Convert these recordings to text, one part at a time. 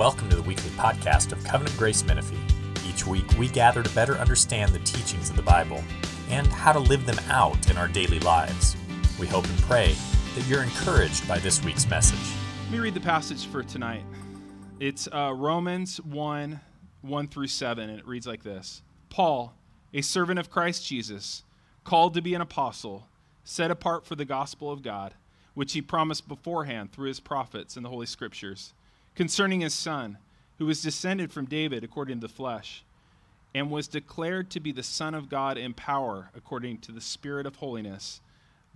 Welcome to the weekly podcast of Covenant Grace Menifee. Each week, we gather to better understand the teachings of the Bible and how to live them out in our daily lives. We hope and pray that you're encouraged by this week's message. Let me read the passage for tonight. It's uh, Romans 1 1 through 7, and it reads like this Paul, a servant of Christ Jesus, called to be an apostle, set apart for the gospel of God, which he promised beforehand through his prophets in the Holy Scriptures concerning his son, who was descended from David according to the flesh, and was declared to be the Son of God in power according to the Spirit of holiness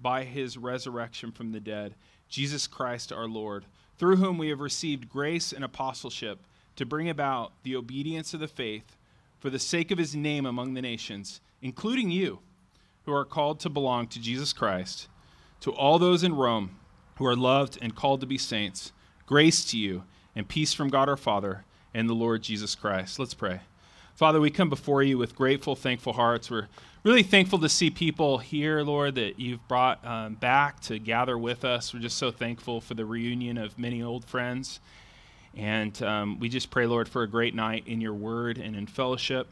by his resurrection from the dead, Jesus Christ our Lord, through whom we have received grace and apostleship to bring about the obedience of the faith for the sake of his name among the nations, including you, who are called to belong to Jesus Christ. To all those in Rome who are loved and called to be saints, grace to you and peace from God our Father and the Lord Jesus Christ. Let's pray. Father, we come before you with grateful, thankful hearts. We're really thankful to see people here, Lord, that you've brought um, back to gather with us. We're just so thankful for the reunion of many old friends. And um, we just pray, Lord, for a great night in your word and in fellowship.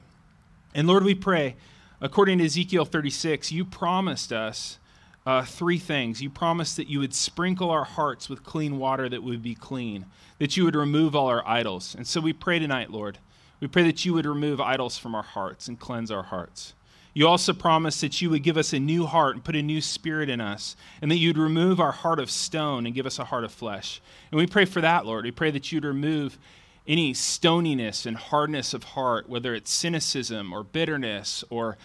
And Lord, we pray, according to Ezekiel 36, you promised us uh, three things. You promised that you would sprinkle our hearts with clean water that would be clean, that you would remove all our idols. And so we pray tonight, Lord. We pray that you would remove idols from our hearts and cleanse our hearts. You also promised that you would give us a new heart and put a new spirit in us, and that you'd remove our heart of stone and give us a heart of flesh. And we pray for that, Lord. We pray that you'd remove any stoniness and hardness of heart, whether it's cynicism or bitterness or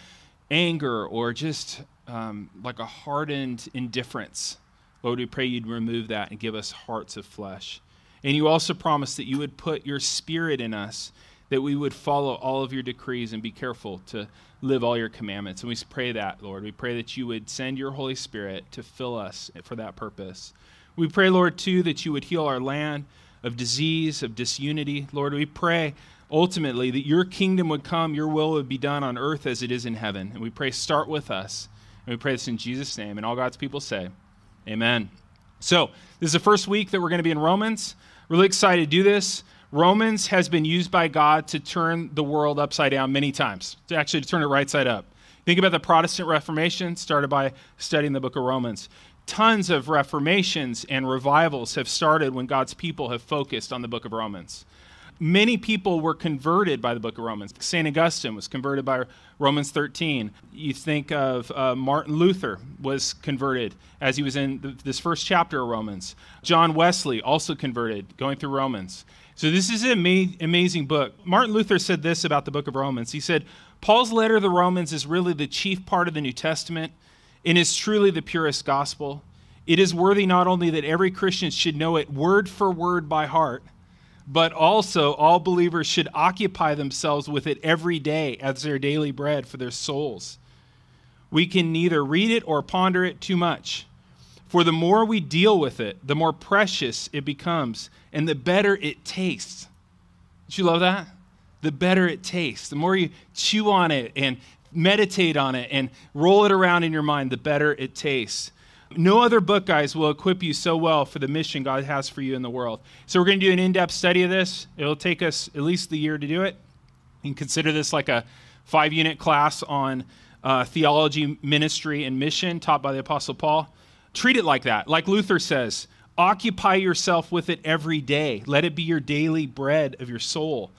anger or just um, like a hardened indifference. Lord, we pray you'd remove that and give us hearts of flesh. And you also promised that you would put your spirit in us, that we would follow all of your decrees and be careful to live all your commandments. And we pray that, Lord. We pray that you would send your Holy Spirit to fill us for that purpose. We pray, Lord, too, that you would heal our land of disease, of disunity. Lord, we pray ultimately that your kingdom would come, your will would be done on earth as it is in heaven. And we pray, start with us. And we pray this in Jesus' name. And all God's people say, Amen. So, this is the first week that we're going to be in Romans. Really excited to do this. Romans has been used by God to turn the world upside down many times, to actually to turn it right side up. Think about the Protestant Reformation, started by studying the book of Romans. Tons of reformations and revivals have started when God's people have focused on the book of Romans many people were converted by the book of Romans. St. Augustine was converted by Romans 13. You think of uh, Martin Luther was converted as he was in the, this first chapter of Romans. John Wesley also converted going through Romans. So this is an ama- amazing book. Martin Luther said this about the book of Romans. He said, Paul's letter to the Romans is really the chief part of the New Testament and is truly the purest gospel. It is worthy not only that every Christian should know it word for word by heart, but also all believers should occupy themselves with it every day as their daily bread for their souls. We can neither read it or ponder it too much. For the more we deal with it, the more precious it becomes and the better it tastes. Did you love that? The better it tastes. The more you chew on it and meditate on it and roll it around in your mind, the better it tastes. No other book, guys, will equip you so well for the mission God has for you in the world. So, we're going to do an in depth study of this. It'll take us at least the year to do it. Can consider this like a five unit class on uh, theology, ministry, and mission taught by the Apostle Paul. Treat it like that. Like Luther says, occupy yourself with it every day. Let it be your daily bread of your soul.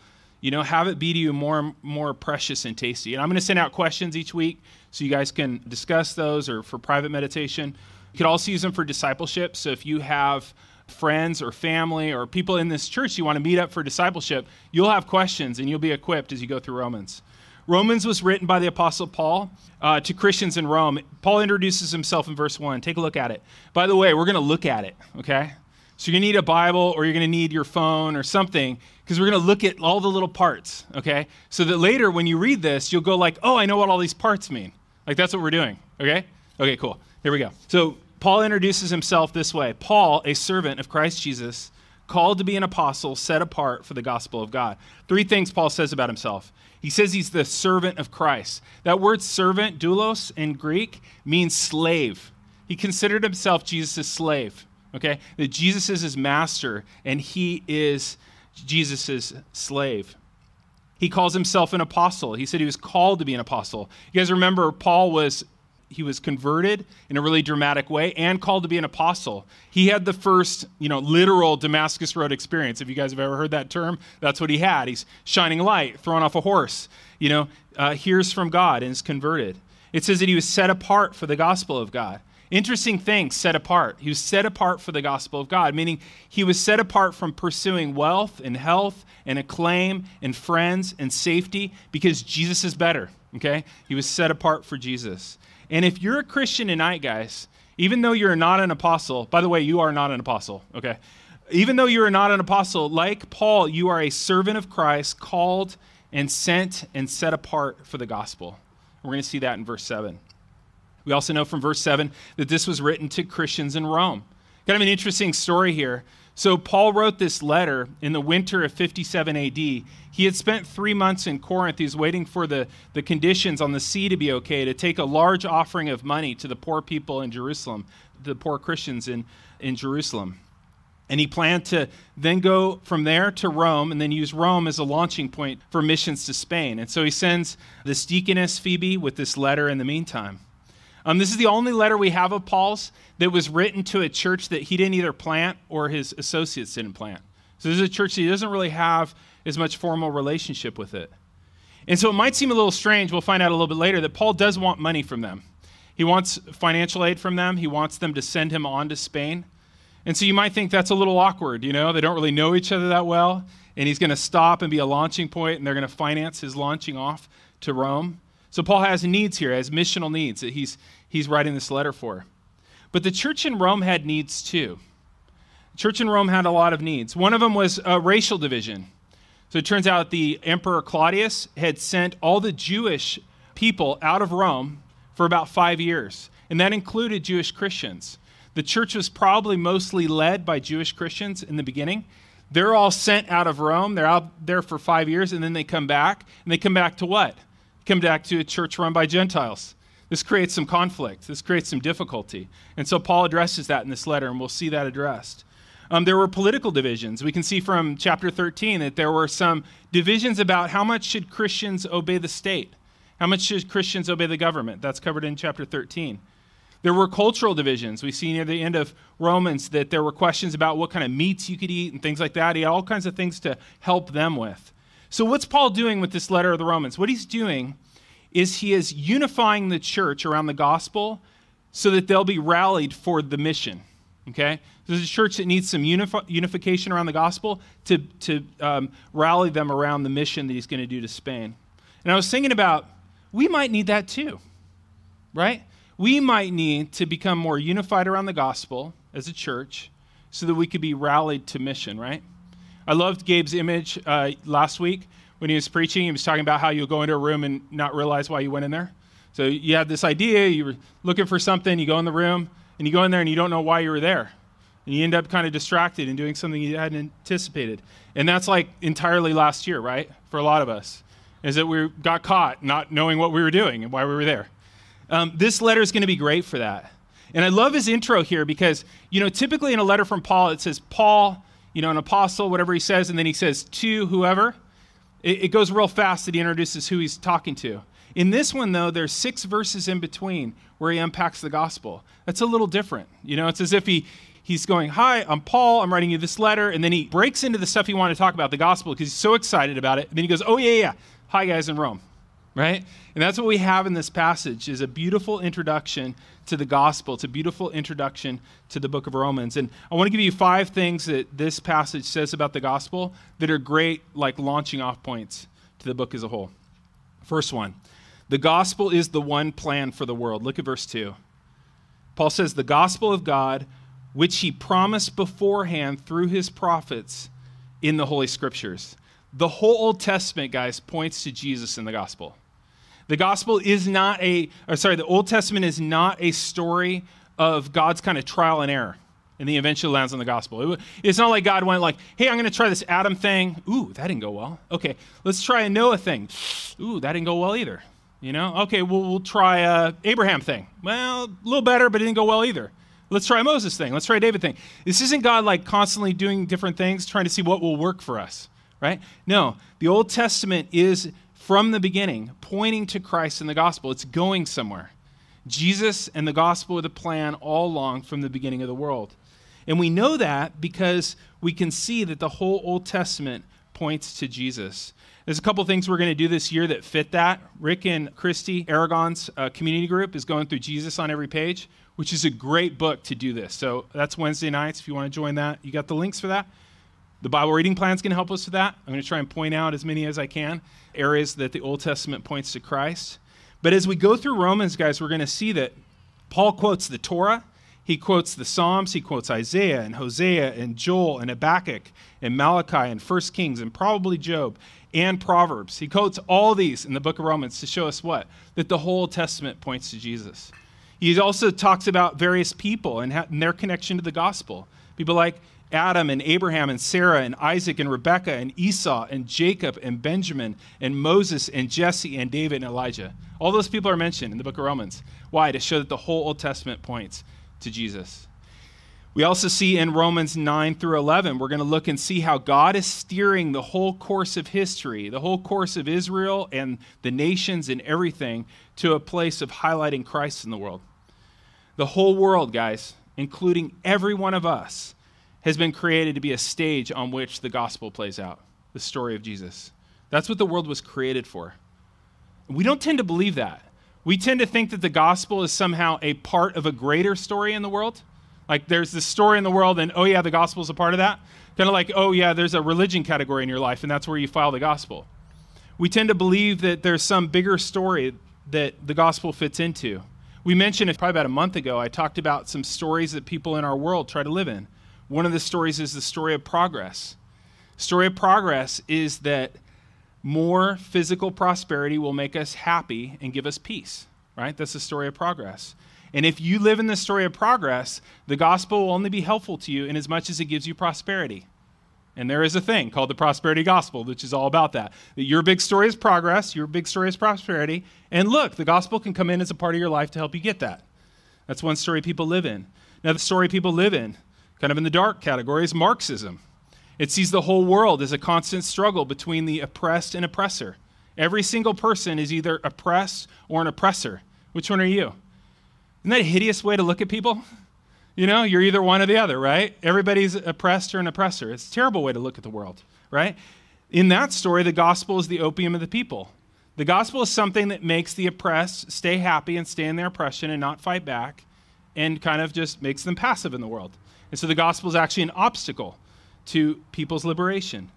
You know, have it be to you more more precious and tasty. And I'm going to send out questions each week so you guys can discuss those or for private meditation. You could also use them for discipleship. So if you have friends or family or people in this church you want to meet up for discipleship, you'll have questions and you'll be equipped as you go through Romans. Romans was written by the Apostle Paul uh, to Christians in Rome. Paul introduces himself in verse 1. Take a look at it. By the way, we're going to look at it, okay? So you're going to need a Bible or you're going to need your phone or something because we're going to look at all the little parts, okay? So that later when you read this, you'll go like, oh, I know what all these parts mean. Like that's what we're doing, okay? Okay, cool. Here we go. So Paul introduces himself this way Paul, a servant of Christ Jesus, called to be an apostle, set apart for the gospel of God. Three things Paul says about himself. He says he's the servant of Christ. That word servant, doulos, in Greek, means slave. He considered himself Jesus' slave, okay? That Jesus is his master and he is Jesus' slave. He calls himself an apostle. He said he was called to be an apostle. You guys remember Paul was he was converted in a really dramatic way and called to be an apostle. He had the first, you know, literal Damascus Road experience. If you guys have ever heard that term, that's what he had. He's shining light, thrown off a horse, you know, uh, hears from God and is converted. It says that he was set apart for the gospel of God. Interesting thing, set apart. He was set apart for the gospel of God, meaning he was set apart from pursuing wealth and health and acclaim and friends and safety because Jesus is better, okay? He was set apart for Jesus. And if you're a Christian tonight, guys, even though you're not an apostle, by the way, you are not an apostle, okay? Even though you are not an apostle, like Paul, you are a servant of Christ, called and sent and set apart for the gospel. We're going to see that in verse 7. We also know from verse 7 that this was written to Christians in Rome. Kind of an interesting story here. So, Paul wrote this letter in the winter of 57 AD. He had spent three months in Corinth. He was waiting for the, the conditions on the sea to be okay to take a large offering of money to the poor people in Jerusalem, the poor Christians in, in Jerusalem. And he planned to then go from there to Rome and then use Rome as a launching point for missions to Spain. And so he sends this deaconess, Phoebe, with this letter in the meantime. Um, this is the only letter we have of Paul's that was written to a church that he didn't either plant or his associates didn't plant. So this is a church that he doesn't really have as much formal relationship with it. And so it might seem a little strange, we'll find out a little bit later, that Paul does want money from them. He wants financial aid from them, he wants them to send him on to Spain. And so you might think that's a little awkward, you know, they don't really know each other that well, and he's going to stop and be a launching point, and they're going to finance his launching off to Rome. So Paul has needs here, has missional needs that he's, he's writing this letter for. But the church in Rome had needs too. The church in Rome had a lot of needs. One of them was a racial division. So it turns out the Emperor Claudius had sent all the Jewish people out of Rome for about five years, and that included Jewish Christians. The church was probably mostly led by Jewish Christians in the beginning. They're all sent out of Rome. They're out there for five years, and then they come back. And they come back to what? Come back to a church run by Gentiles. This creates some conflict. This creates some difficulty. And so Paul addresses that in this letter, and we'll see that addressed. Um, there were political divisions. We can see from chapter 13 that there were some divisions about how much should Christians obey the state? How much should Christians obey the government? That's covered in chapter 13. There were cultural divisions. We see near the end of Romans that there were questions about what kind of meats you could eat and things like that. He had all kinds of things to help them with. So, what's Paul doing with this letter of the Romans? What he's doing is he is unifying the church around the gospel so that they'll be rallied for the mission. Okay? There's a church that needs some unifi- unification around the gospel to, to um, rally them around the mission that he's going to do to Spain. And I was thinking about, we might need that too, right? We might need to become more unified around the gospel as a church so that we could be rallied to mission, right? I loved Gabe's image uh, last week when he was preaching. He was talking about how you go into a room and not realize why you went in there. So you had this idea, you were looking for something, you go in the room, and you go in there and you don't know why you were there. And you end up kind of distracted and doing something you hadn't anticipated. And that's like entirely last year, right? For a lot of us, is that we got caught not knowing what we were doing and why we were there. Um, this letter is going to be great for that. And I love his intro here because, you know, typically in a letter from Paul, it says, Paul, you know, an apostle, whatever he says, and then he says to whoever. It, it goes real fast that he introduces who he's talking to. In this one, though, there's six verses in between where he unpacks the gospel. That's a little different. You know, it's as if he he's going, Hi, I'm Paul. I'm writing you this letter. And then he breaks into the stuff he wanted to talk about, the gospel, because he's so excited about it. And then he goes, Oh, yeah, yeah. Hi, guys in Rome right? And that's what we have in this passage is a beautiful introduction to the gospel. It's a beautiful introduction to the book of Romans. And I want to give you five things that this passage says about the gospel that are great like launching off points to the book as a whole. First one, the gospel is the one plan for the world. Look at verse 2. Paul says, "The gospel of God which he promised beforehand through his prophets in the holy scriptures." The whole Old Testament, guys, points to Jesus in the gospel. The gospel is not a, or sorry, the Old Testament is not a story of God's kind of trial and error. And he eventually lands on the gospel. It's not like God went like, hey, I'm going to try this Adam thing. Ooh, that didn't go well. Okay, let's try a Noah thing. Ooh, that didn't go well either. You know, okay, we'll, we'll try a Abraham thing. Well, a little better, but it didn't go well either. Let's try Moses thing. Let's try David thing. This isn't God like constantly doing different things, trying to see what will work for us, right? No, the Old Testament is from the beginning pointing to Christ and the gospel. It's going somewhere. Jesus and the gospel are the plan all along from the beginning of the world. And we know that because we can see that the whole Old Testament points to Jesus. There's a couple things we're going to do this year that fit that. Rick and Christy Aragon's uh, community group is going through Jesus on every page, which is a great book to do this. So that's Wednesday nights. If you want to join that, you got the links for that. The Bible reading plan is going to help us with that. I'm going to try and point out as many as I can areas that the Old Testament points to Christ. But as we go through Romans, guys, we're going to see that Paul quotes the Torah, he quotes the Psalms, he quotes Isaiah and Hosea and Joel and Habakkuk and Malachi and First Kings and probably Job and Proverbs. He quotes all these in the book of Romans to show us what? That the whole Testament points to Jesus. He also talks about various people and their connection to the gospel. People like Adam and Abraham and Sarah and Isaac and Rebekah and Esau and Jacob and Benjamin and Moses and Jesse and David and Elijah. All those people are mentioned in the book of Romans. Why? To show that the whole Old Testament points to Jesus. We also see in Romans 9 through 11, we're going to look and see how God is steering the whole course of history, the whole course of Israel and the nations and everything to a place of highlighting Christ in the world. The whole world, guys, including every one of us, has been created to be a stage on which the gospel plays out, the story of Jesus. That's what the world was created for. We don't tend to believe that. We tend to think that the gospel is somehow a part of a greater story in the world. Like there's this story in the world, and oh, yeah, the gospel is a part of that. Kind of like, oh, yeah, there's a religion category in your life, and that's where you file the gospel. We tend to believe that there's some bigger story that the gospel fits into. We mentioned it probably about a month ago, I talked about some stories that people in our world try to live in. One of the stories is the story of progress. Story of progress is that more physical prosperity will make us happy and give us peace, right? That's the story of progress. And if you live in the story of progress, the gospel will only be helpful to you in as much as it gives you prosperity. And there is a thing called the prosperity gospel, which is all about that. Your big story is progress, your big story is prosperity. And look, the gospel can come in as a part of your life to help you get that. That's one story people live in. Now, the story people live in kind of in the dark category, is Marxism. It sees the whole world as a constant struggle between the oppressed and oppressor. Every single person is either oppressed or an oppressor. Which one are you? Isn't that a hideous way to look at people? You know, you're either one or the other, right? Everybody's oppressed or an oppressor. It's a terrible way to look at the world, right? In that story, the gospel is the opium of the people. The gospel is something that makes the oppressed stay happy and stay in their oppression and not fight back and kind of just makes them passive in the world. And so the gospel is actually an obstacle to people's liberation.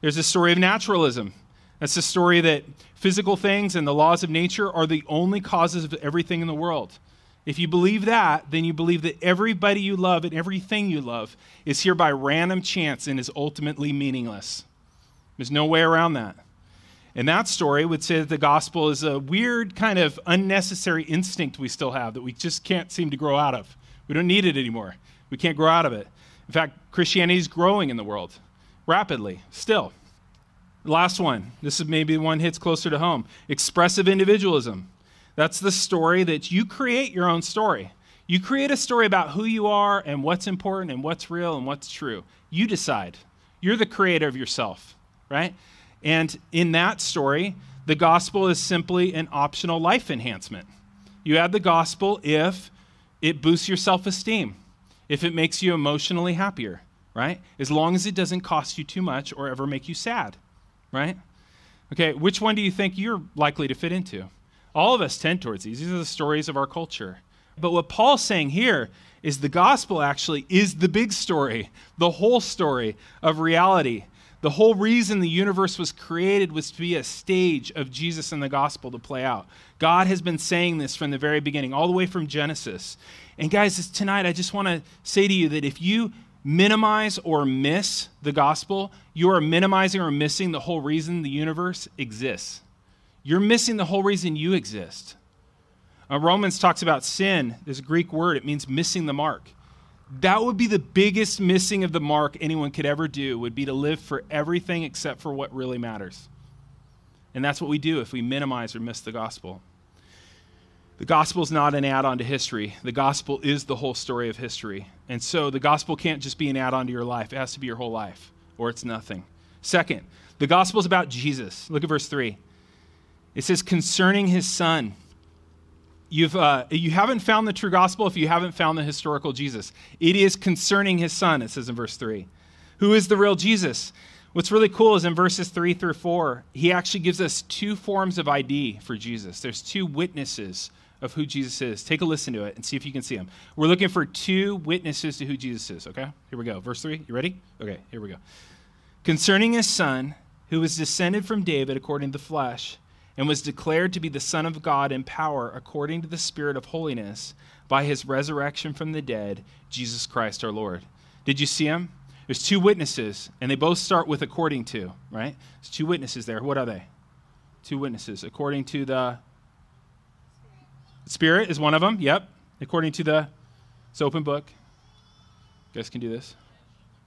There's a story of naturalism. That's the story that physical things and the laws of nature are the only causes of everything in the world. If you believe that, then you believe that everybody you love and everything you love is here by random chance and is ultimately meaningless. There's no way around that. And that story would say that the gospel is a weird kind of unnecessary instinct we still have that we just can't seem to grow out of. We don't need it anymore. We can't grow out of it. In fact, Christianity is growing in the world rapidly, still. Last one, this is maybe one hits closer to home expressive individualism. That's the story that you create your own story. You create a story about who you are and what's important and what's real and what's true. You decide. You're the creator of yourself, right? And in that story, the gospel is simply an optional life enhancement. You add the gospel if it boosts your self esteem, if it makes you emotionally happier, right? As long as it doesn't cost you too much or ever make you sad, right? Okay, which one do you think you're likely to fit into? All of us tend towards these. These are the stories of our culture. But what Paul's saying here is the gospel actually is the big story, the whole story of reality. The whole reason the universe was created was to be a stage of Jesus and the gospel to play out. God has been saying this from the very beginning, all the way from Genesis. And guys, tonight I just want to say to you that if you minimize or miss the gospel, you are minimizing or missing the whole reason the universe exists. You're missing the whole reason you exist. Uh, Romans talks about sin. There's a Greek word, it means missing the mark. That would be the biggest missing of the mark anyone could ever do, would be to live for everything except for what really matters. And that's what we do if we minimize or miss the gospel. The gospel is not an add on to history. The gospel is the whole story of history. And so the gospel can't just be an add on to your life, it has to be your whole life, or it's nothing. Second, the gospel is about Jesus. Look at verse 3. It says, concerning his son. You've, uh, you haven't found the true gospel if you haven't found the historical Jesus. It is concerning his son, it says in verse 3. Who is the real Jesus? What's really cool is in verses 3 through 4, he actually gives us two forms of ID for Jesus. There's two witnesses of who Jesus is. Take a listen to it and see if you can see them. We're looking for two witnesses to who Jesus is, okay? Here we go. Verse 3. You ready? Okay, here we go. Concerning his son, who was descended from David according to the flesh, and was declared to be the Son of God in power according to the Spirit of holiness by his resurrection from the dead, Jesus Christ our Lord. Did you see him? There's two witnesses, and they both start with according to, right? There's two witnesses there. What are they? Two witnesses. According to the Spirit is one of them. Yep. According to the it's open book. You guys can do this.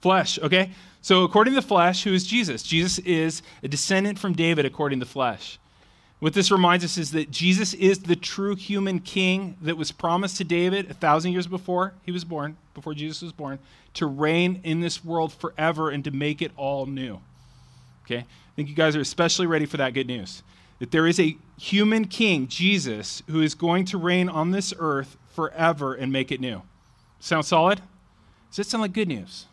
Flesh, okay? So according to the flesh, who is Jesus? Jesus is a descendant from David according to flesh. What this reminds us is that Jesus is the true human king that was promised to David a thousand years before he was born, before Jesus was born, to reign in this world forever and to make it all new. Okay? I think you guys are especially ready for that good news that there is a human king, Jesus, who is going to reign on this earth forever and make it new. Sound solid? Does that sound like good news?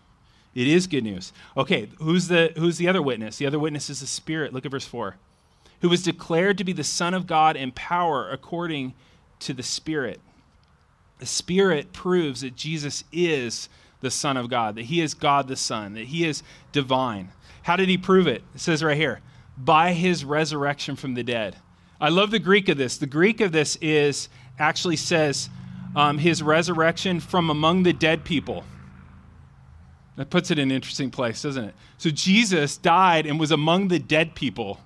It is good news. Okay, who's the who's the other witness? The other witness is the Spirit. Look at verse 4. Who was declared to be the Son of God in power according to the Spirit. The Spirit proves that Jesus is the Son of God, that he is God the Son, that he is divine. How did he prove it? It says right here by his resurrection from the dead. I love the Greek of this. The Greek of this is actually says um, his resurrection from among the dead people. That puts it in an interesting place, doesn't it? So Jesus died and was among the dead people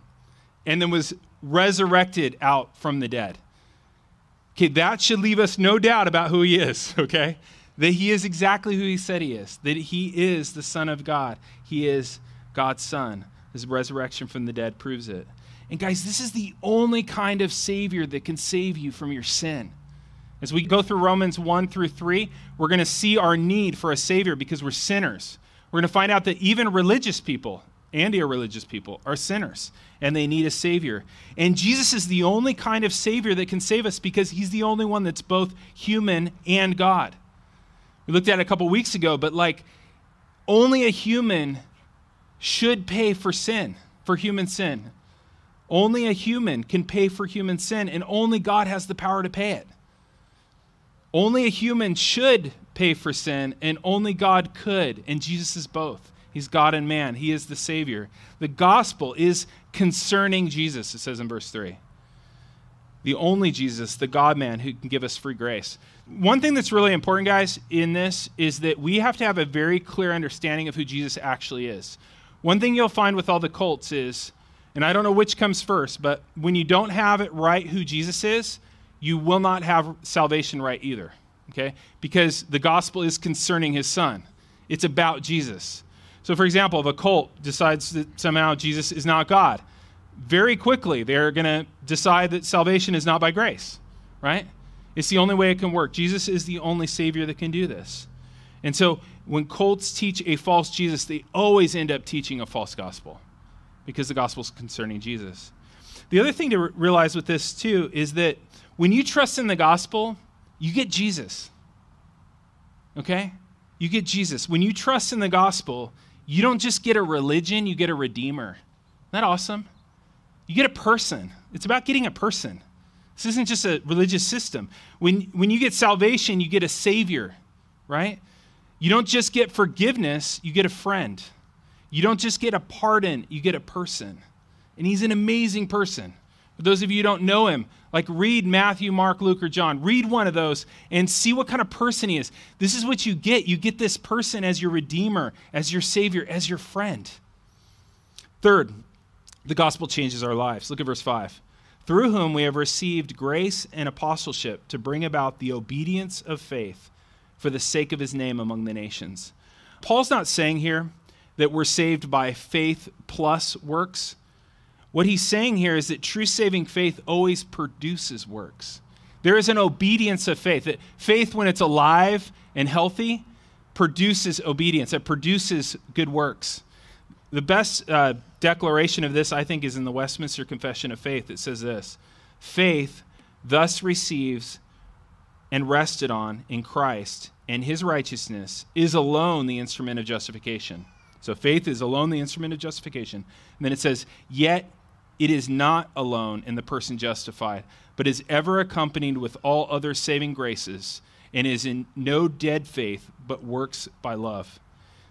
and then was resurrected out from the dead. Okay, that should leave us no doubt about who he is, okay? That he is exactly who he said he is, that he is the Son of God, he is God's Son. His resurrection from the dead proves it. And guys, this is the only kind of Savior that can save you from your sin. As we go through Romans 1 through 3, we're going to see our need for a Savior because we're sinners. We're going to find out that even religious people and irreligious people are sinners and they need a Savior. And Jesus is the only kind of Savior that can save us because He's the only one that's both human and God. We looked at it a couple weeks ago, but like only a human should pay for sin, for human sin. Only a human can pay for human sin, and only God has the power to pay it. Only a human should pay for sin, and only God could, and Jesus is both. He's God and man, He is the Savior. The gospel is concerning Jesus, it says in verse 3. The only Jesus, the God man who can give us free grace. One thing that's really important, guys, in this is that we have to have a very clear understanding of who Jesus actually is. One thing you'll find with all the cults is, and I don't know which comes first, but when you don't have it right who Jesus is, you will not have salvation right either. Okay? Because the gospel is concerning his son, it's about Jesus. So, for example, if a cult decides that somehow Jesus is not God, very quickly they're going to decide that salvation is not by grace, right? It's the only way it can work. Jesus is the only Savior that can do this. And so when cults teach a false Jesus, they always end up teaching a false gospel because the gospel is concerning Jesus. The other thing to re- realize with this, too, is that when you trust in the gospel, you get Jesus. Okay? You get Jesus. When you trust in the gospel, you don't just get a religion, you get a redeemer. Isn't that awesome? You get a person. It's about getting a person. This isn't just a religious system. When, when you get salvation, you get a savior, right? You don't just get forgiveness, you get a friend. You don't just get a pardon, you get a person. And he's an amazing person. For those of you who don't know him, like read Matthew, Mark, Luke, or John. Read one of those and see what kind of person he is. This is what you get. You get this person as your redeemer, as your savior, as your friend. Third, the gospel changes our lives. Look at verse 5. Through whom we have received grace and apostleship to bring about the obedience of faith for the sake of his name among the nations. Paul's not saying here that we're saved by faith plus works. What he's saying here is that true saving faith always produces works. There is an obedience of faith. That faith, when it's alive and healthy, produces obedience. It produces good works. The best uh, declaration of this, I think, is in the Westminster Confession of Faith. It says this Faith thus receives and rested on in Christ and his righteousness is alone the instrument of justification. So faith is alone the instrument of justification. And then it says, Yet it is not alone in the person justified, but is ever accompanied with all other saving graces, and is in no dead faith, but works by love.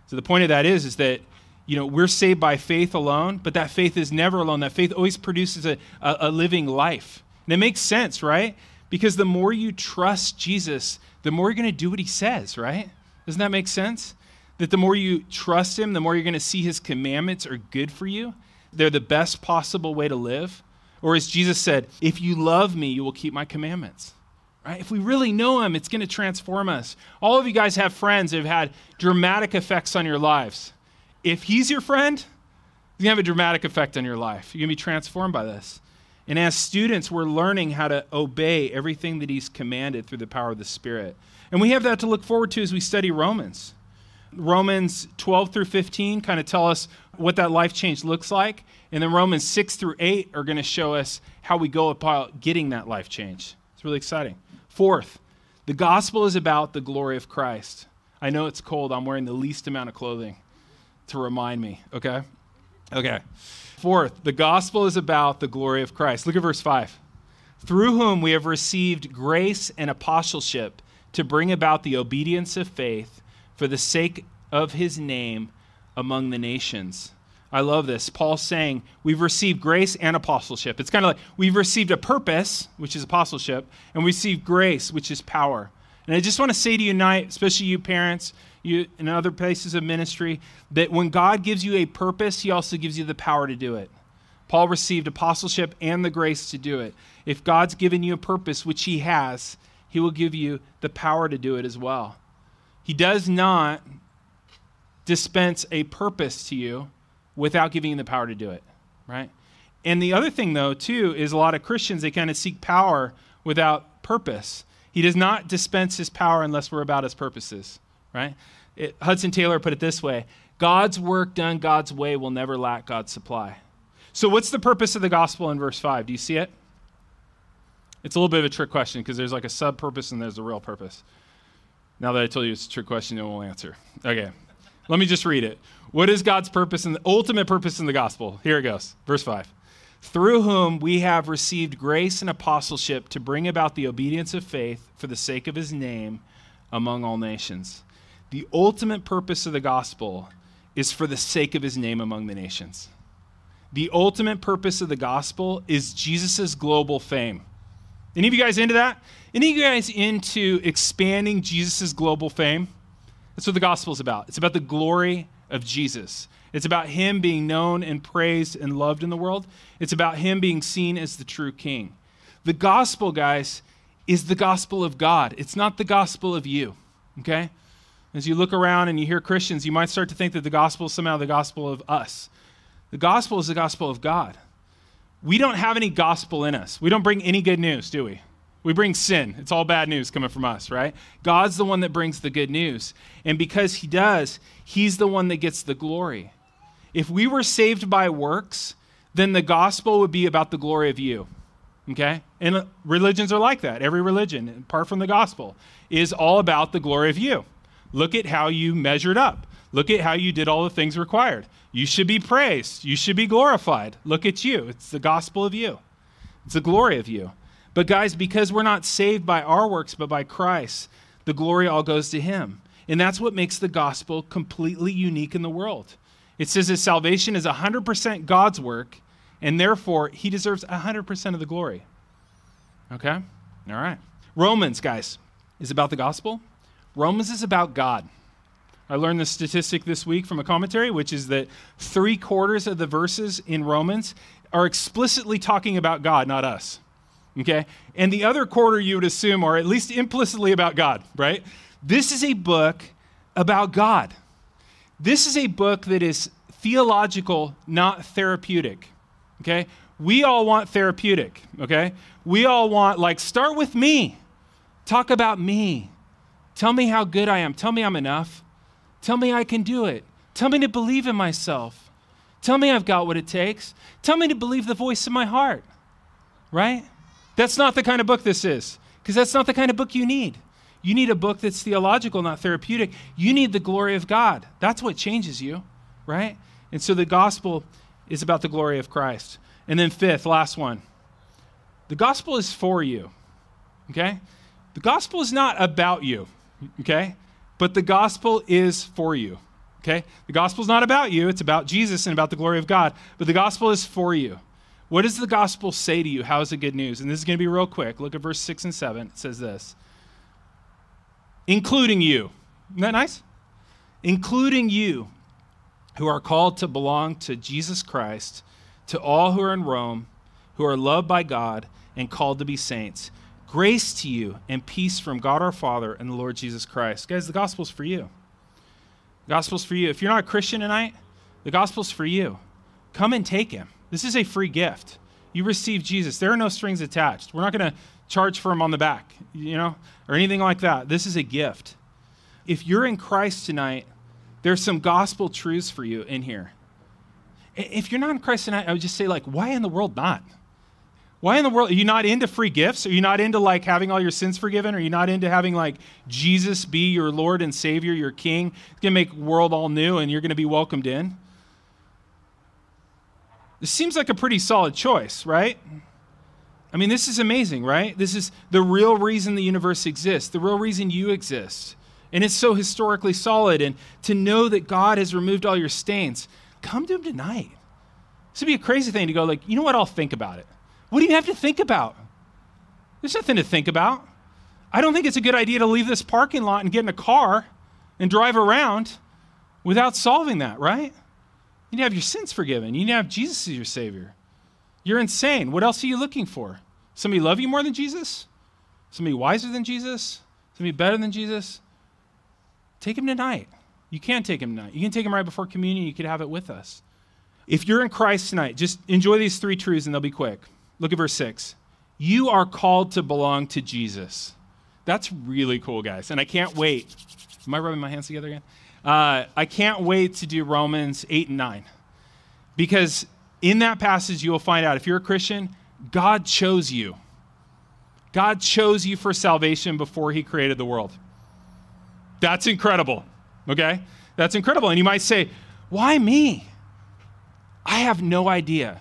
So the point of that is, is that you know we're saved by faith alone, but that faith is never alone. That faith always produces a, a, a living life. And it makes sense, right? Because the more you trust Jesus, the more you're going to do what he says, right? Doesn't that make sense? That the more you trust him, the more you're going to see his commandments are good for you. They're the best possible way to live. Or as Jesus said, if you love me, you will keep my commandments. Right? If we really know him, it's going to transform us. All of you guys have friends that have had dramatic effects on your lives. If he's your friend, he's going to have a dramatic effect on your life. You're going to be transformed by this. And as students, we're learning how to obey everything that he's commanded through the power of the Spirit. And we have that to look forward to as we study Romans. Romans 12 through 15 kind of tell us what that life change looks like. And then Romans 6 through 8 are going to show us how we go about getting that life change. It's really exciting. Fourth, the gospel is about the glory of Christ. I know it's cold. I'm wearing the least amount of clothing to remind me, okay? Okay. Fourth, the gospel is about the glory of Christ. Look at verse 5. Through whom we have received grace and apostleship to bring about the obedience of faith for the sake of his name among the nations. I love this. Paul's saying we've received grace and apostleship. It's kind of like we've received a purpose, which is apostleship, and we received grace, which is power. And I just want to say to you tonight, especially you parents, you in other places of ministry, that when God gives you a purpose, he also gives you the power to do it. Paul received apostleship and the grace to do it. If God's given you a purpose, which he has, he will give you the power to do it as well. He does not dispense a purpose to you without giving you the power to do it, right? And the other thing, though, too, is a lot of Christians, they kind of seek power without purpose. He does not dispense his power unless we're about his purposes, right? It, Hudson Taylor put it this way God's work done God's way will never lack God's supply. So, what's the purpose of the gospel in verse 5? Do you see it? It's a little bit of a trick question because there's like a sub purpose and there's a real purpose. Now that I told you it's a trick question, one will answer. Okay, let me just read it. What is God's purpose and the ultimate purpose in the gospel? Here it goes, verse 5. Through whom we have received grace and apostleship to bring about the obedience of faith for the sake of his name among all nations. The ultimate purpose of the gospel is for the sake of his name among the nations. The ultimate purpose of the gospel is Jesus' global fame. Any of you guys into that? Any of you guys into expanding Jesus' global fame? That's what the gospel is about. It's about the glory of Jesus. It's about him being known and praised and loved in the world. It's about him being seen as the true king. The gospel, guys, is the gospel of God. It's not the gospel of you, okay? As you look around and you hear Christians, you might start to think that the gospel is somehow the gospel of us. The gospel is the gospel of God. We don't have any gospel in us. We don't bring any good news, do we? We bring sin. It's all bad news coming from us, right? God's the one that brings the good news. And because He does, He's the one that gets the glory. If we were saved by works, then the gospel would be about the glory of you. Okay? And uh, religions are like that. Every religion, apart from the gospel, is all about the glory of you. Look at how you measured up. Look at how you did all the things required. You should be praised. You should be glorified. Look at you. It's the gospel of you, it's the glory of you. But, guys, because we're not saved by our works, but by Christ, the glory all goes to Him. And that's what makes the gospel completely unique in the world. It says that salvation is 100% God's work, and therefore He deserves 100% of the glory. Okay? All right. Romans, guys, is about the gospel. Romans is about God. I learned this statistic this week from a commentary, which is that three quarters of the verses in Romans are explicitly talking about God, not us okay? And the other quarter you would assume are at least implicitly about God, right? This is a book about God. This is a book that is theological, not therapeutic, okay? we all want therapeutic, okay? We all want, like, start with me. Talk about me. Tell me how good I am. Tell me I'm enough. Tell me I can do it. Tell me to believe in myself. Tell me I've got what it takes. Tell me to believe the voice of my heart. Right? That's not the kind of book this is, because that's not the kind of book you need. You need a book that's theological, not therapeutic. You need the glory of God. That's what changes you, right? And so the gospel is about the glory of Christ. And then, fifth, last one the gospel is for you, okay? The gospel is not about you, okay? But the gospel is for you, okay? The gospel is not about you, it's about Jesus and about the glory of God. But the gospel is for you. What does the gospel say to you? How is it good news? And this is going to be real quick. Look at verse 6 and 7. It says this including you. Isn't that nice? Including you, who are called to belong to Jesus Christ, to all who are in Rome, who are loved by God and called to be saints. Grace to you and peace from God our Father and the Lord Jesus Christ. Guys, the gospel's for you. The gospel's for you. If you're not a Christian tonight, the gospel's for you. Come and take him. This is a free gift. You receive Jesus. There are no strings attached. We're not going to charge for him on the back, you know, or anything like that. This is a gift. If you're in Christ tonight, there's some gospel truths for you in here. If you're not in Christ tonight, I would just say, like, why in the world not? Why in the world are you not into free gifts? Are you not into like having all your sins forgiven? Are you not into having like Jesus be your Lord and Savior, your King? It's gonna make world all new and you're gonna be welcomed in. This seems like a pretty solid choice, right? I mean, this is amazing, right? This is the real reason the universe exists, the real reason you exist. And it's so historically solid. And to know that God has removed all your stains, come to Him tonight. This would be a crazy thing to go, like, you know what? I'll think about it. What do you have to think about? There's nothing to think about. I don't think it's a good idea to leave this parking lot and get in a car and drive around without solving that, right? You need to have your sins forgiven. You need to have Jesus as your Savior. You're insane. What else are you looking for? Somebody love you more than Jesus? Somebody wiser than Jesus? Somebody better than Jesus? Take him tonight. You can take him tonight. You can take him right before communion. You could have it with us. If you're in Christ tonight, just enjoy these three truths and they'll be quick. Look at verse 6. You are called to belong to Jesus. That's really cool, guys. And I can't wait. Am I rubbing my hands together again? Uh, I can't wait to do Romans 8 and 9. Because in that passage, you will find out if you're a Christian, God chose you. God chose you for salvation before he created the world. That's incredible, okay? That's incredible. And you might say, why me? I have no idea.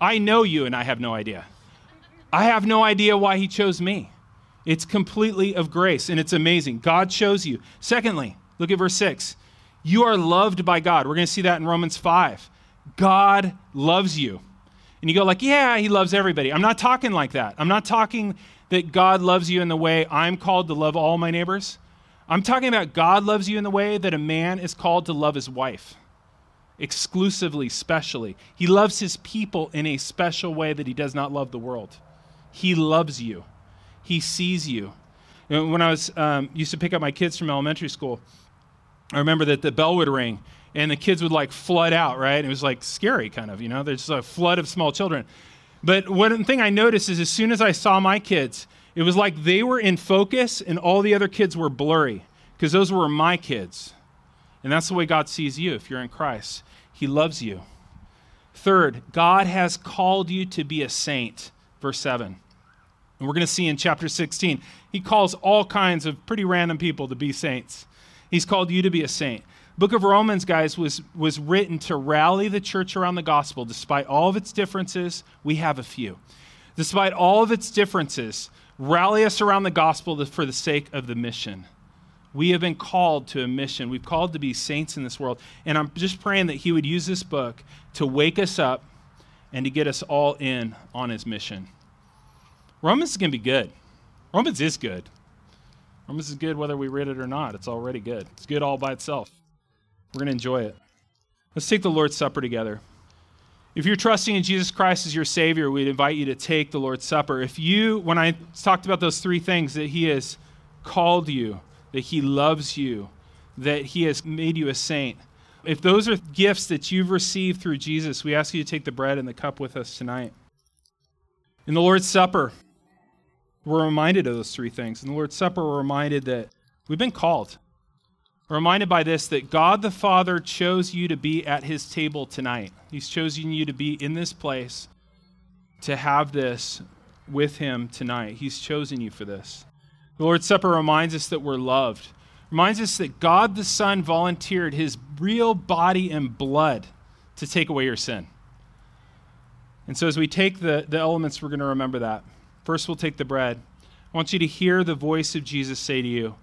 I know you, and I have no idea. I have no idea why he chose me. It's completely of grace, and it's amazing. God chose you. Secondly, look at verse 6. You are loved by God. We're going to see that in Romans 5. God loves you. And you go like, "Yeah, he loves everybody." I'm not talking like that. I'm not talking that God loves you in the way I'm called to love all my neighbors. I'm talking about God loves you in the way that a man is called to love his wife. Exclusively, specially. He loves his people in a special way that he does not love the world. He loves you. He sees you. When I was um, used to pick up my kids from elementary school, I remember that the bell would ring and the kids would like flood out, right? It was like scary, kind of, you know, there's a flood of small children. But one thing I noticed is as soon as I saw my kids, it was like they were in focus and all the other kids were blurry because those were my kids. And that's the way God sees you if you're in Christ. He loves you. Third, God has called you to be a saint, verse 7. And we're going to see in chapter 16, he calls all kinds of pretty random people to be saints. He's called you to be a saint book of Romans, guys, was, was written to rally the church around the gospel. Despite all of its differences, we have a few. Despite all of its differences, rally us around the gospel for the sake of the mission. We have been called to a mission. We've called to be saints in this world. And I'm just praying that He would use this book to wake us up and to get us all in on His mission. Romans is going to be good. Romans is good. Romans is good whether we read it or not. It's already good. It's good all by itself. We're going to enjoy it. Let's take the Lord's Supper together. If you're trusting in Jesus Christ as your Savior, we'd invite you to take the Lord's Supper. If you, when I talked about those three things, that He has called you, that He loves you, that He has made you a saint, If those are gifts that you've received through Jesus, we ask you to take the bread and the cup with us tonight. In the Lord's Supper, we're reminded of those three things. In the Lord's Supper, we're reminded that we've been called. We're reminded by this that God the Father chose you to be at his table tonight. He's chosen you to be in this place to have this with him tonight. He's chosen you for this. The Lord's Supper reminds us that we're loved, reminds us that God the Son volunteered his real body and blood to take away your sin. And so, as we take the, the elements, we're going to remember that. First, we'll take the bread. I want you to hear the voice of Jesus say to you,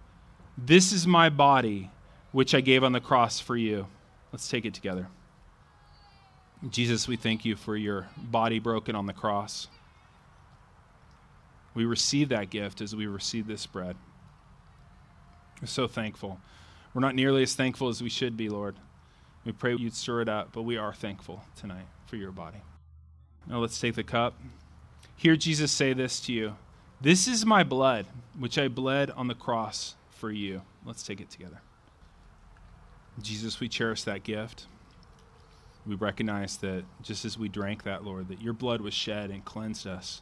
This is my body, which I gave on the cross for you. Let's take it together. Jesus, we thank you for your body broken on the cross. We receive that gift as we receive this bread. We're so thankful. We're not nearly as thankful as we should be, Lord. We pray you'd stir it up, but we are thankful tonight for your body. Now let's take the cup. Hear Jesus say this to you This is my blood, which I bled on the cross for you. Let's take it together. Jesus, we cherish that gift. We recognize that just as we drank that, Lord, that your blood was shed and cleansed us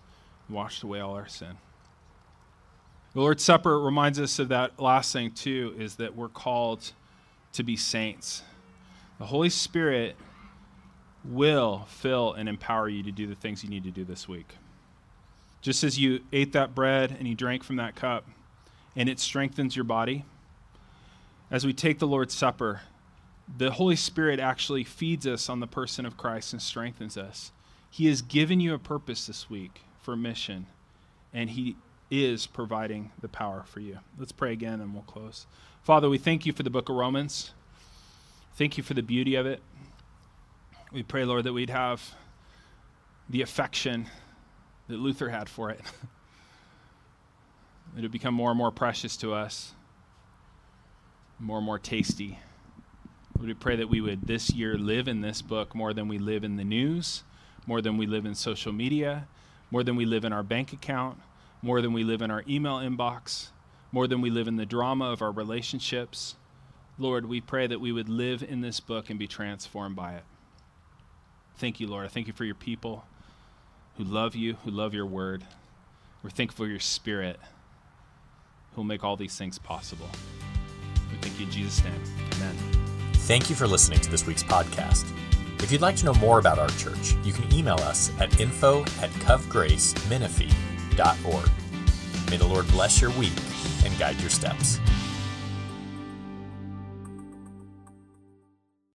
washed away all our sin. The Lord's Supper reminds us of that last thing, too, is that we're called to be saints. The Holy Spirit will fill and empower you to do the things you need to do this week. Just as you ate that bread and you drank from that cup, and it strengthens your body, as we take the Lord's Supper, the Holy Spirit actually feeds us on the person of Christ and strengthens us. He has given you a purpose this week for mission, and He is providing the power for you. Let's pray again and we'll close. Father, we thank you for the book of Romans. Thank you for the beauty of it. We pray, Lord, that we'd have the affection that Luther had for it. it would become more and more precious to us, more and more tasty. We pray that we would this year live in this book more than we live in the news, more than we live in social media, more than we live in our bank account, more than we live in our email inbox, more than we live in the drama of our relationships. Lord, we pray that we would live in this book and be transformed by it. Thank you, Lord. Thank you for your people who love you, who love your word. We're thankful for your spirit who will make all these things possible. We thank you in Jesus' name. Amen. Thank you for listening to this week's podcast. If you'd like to know more about our church, you can email us at info at covgracemenifee.org. May the Lord bless your week and guide your steps.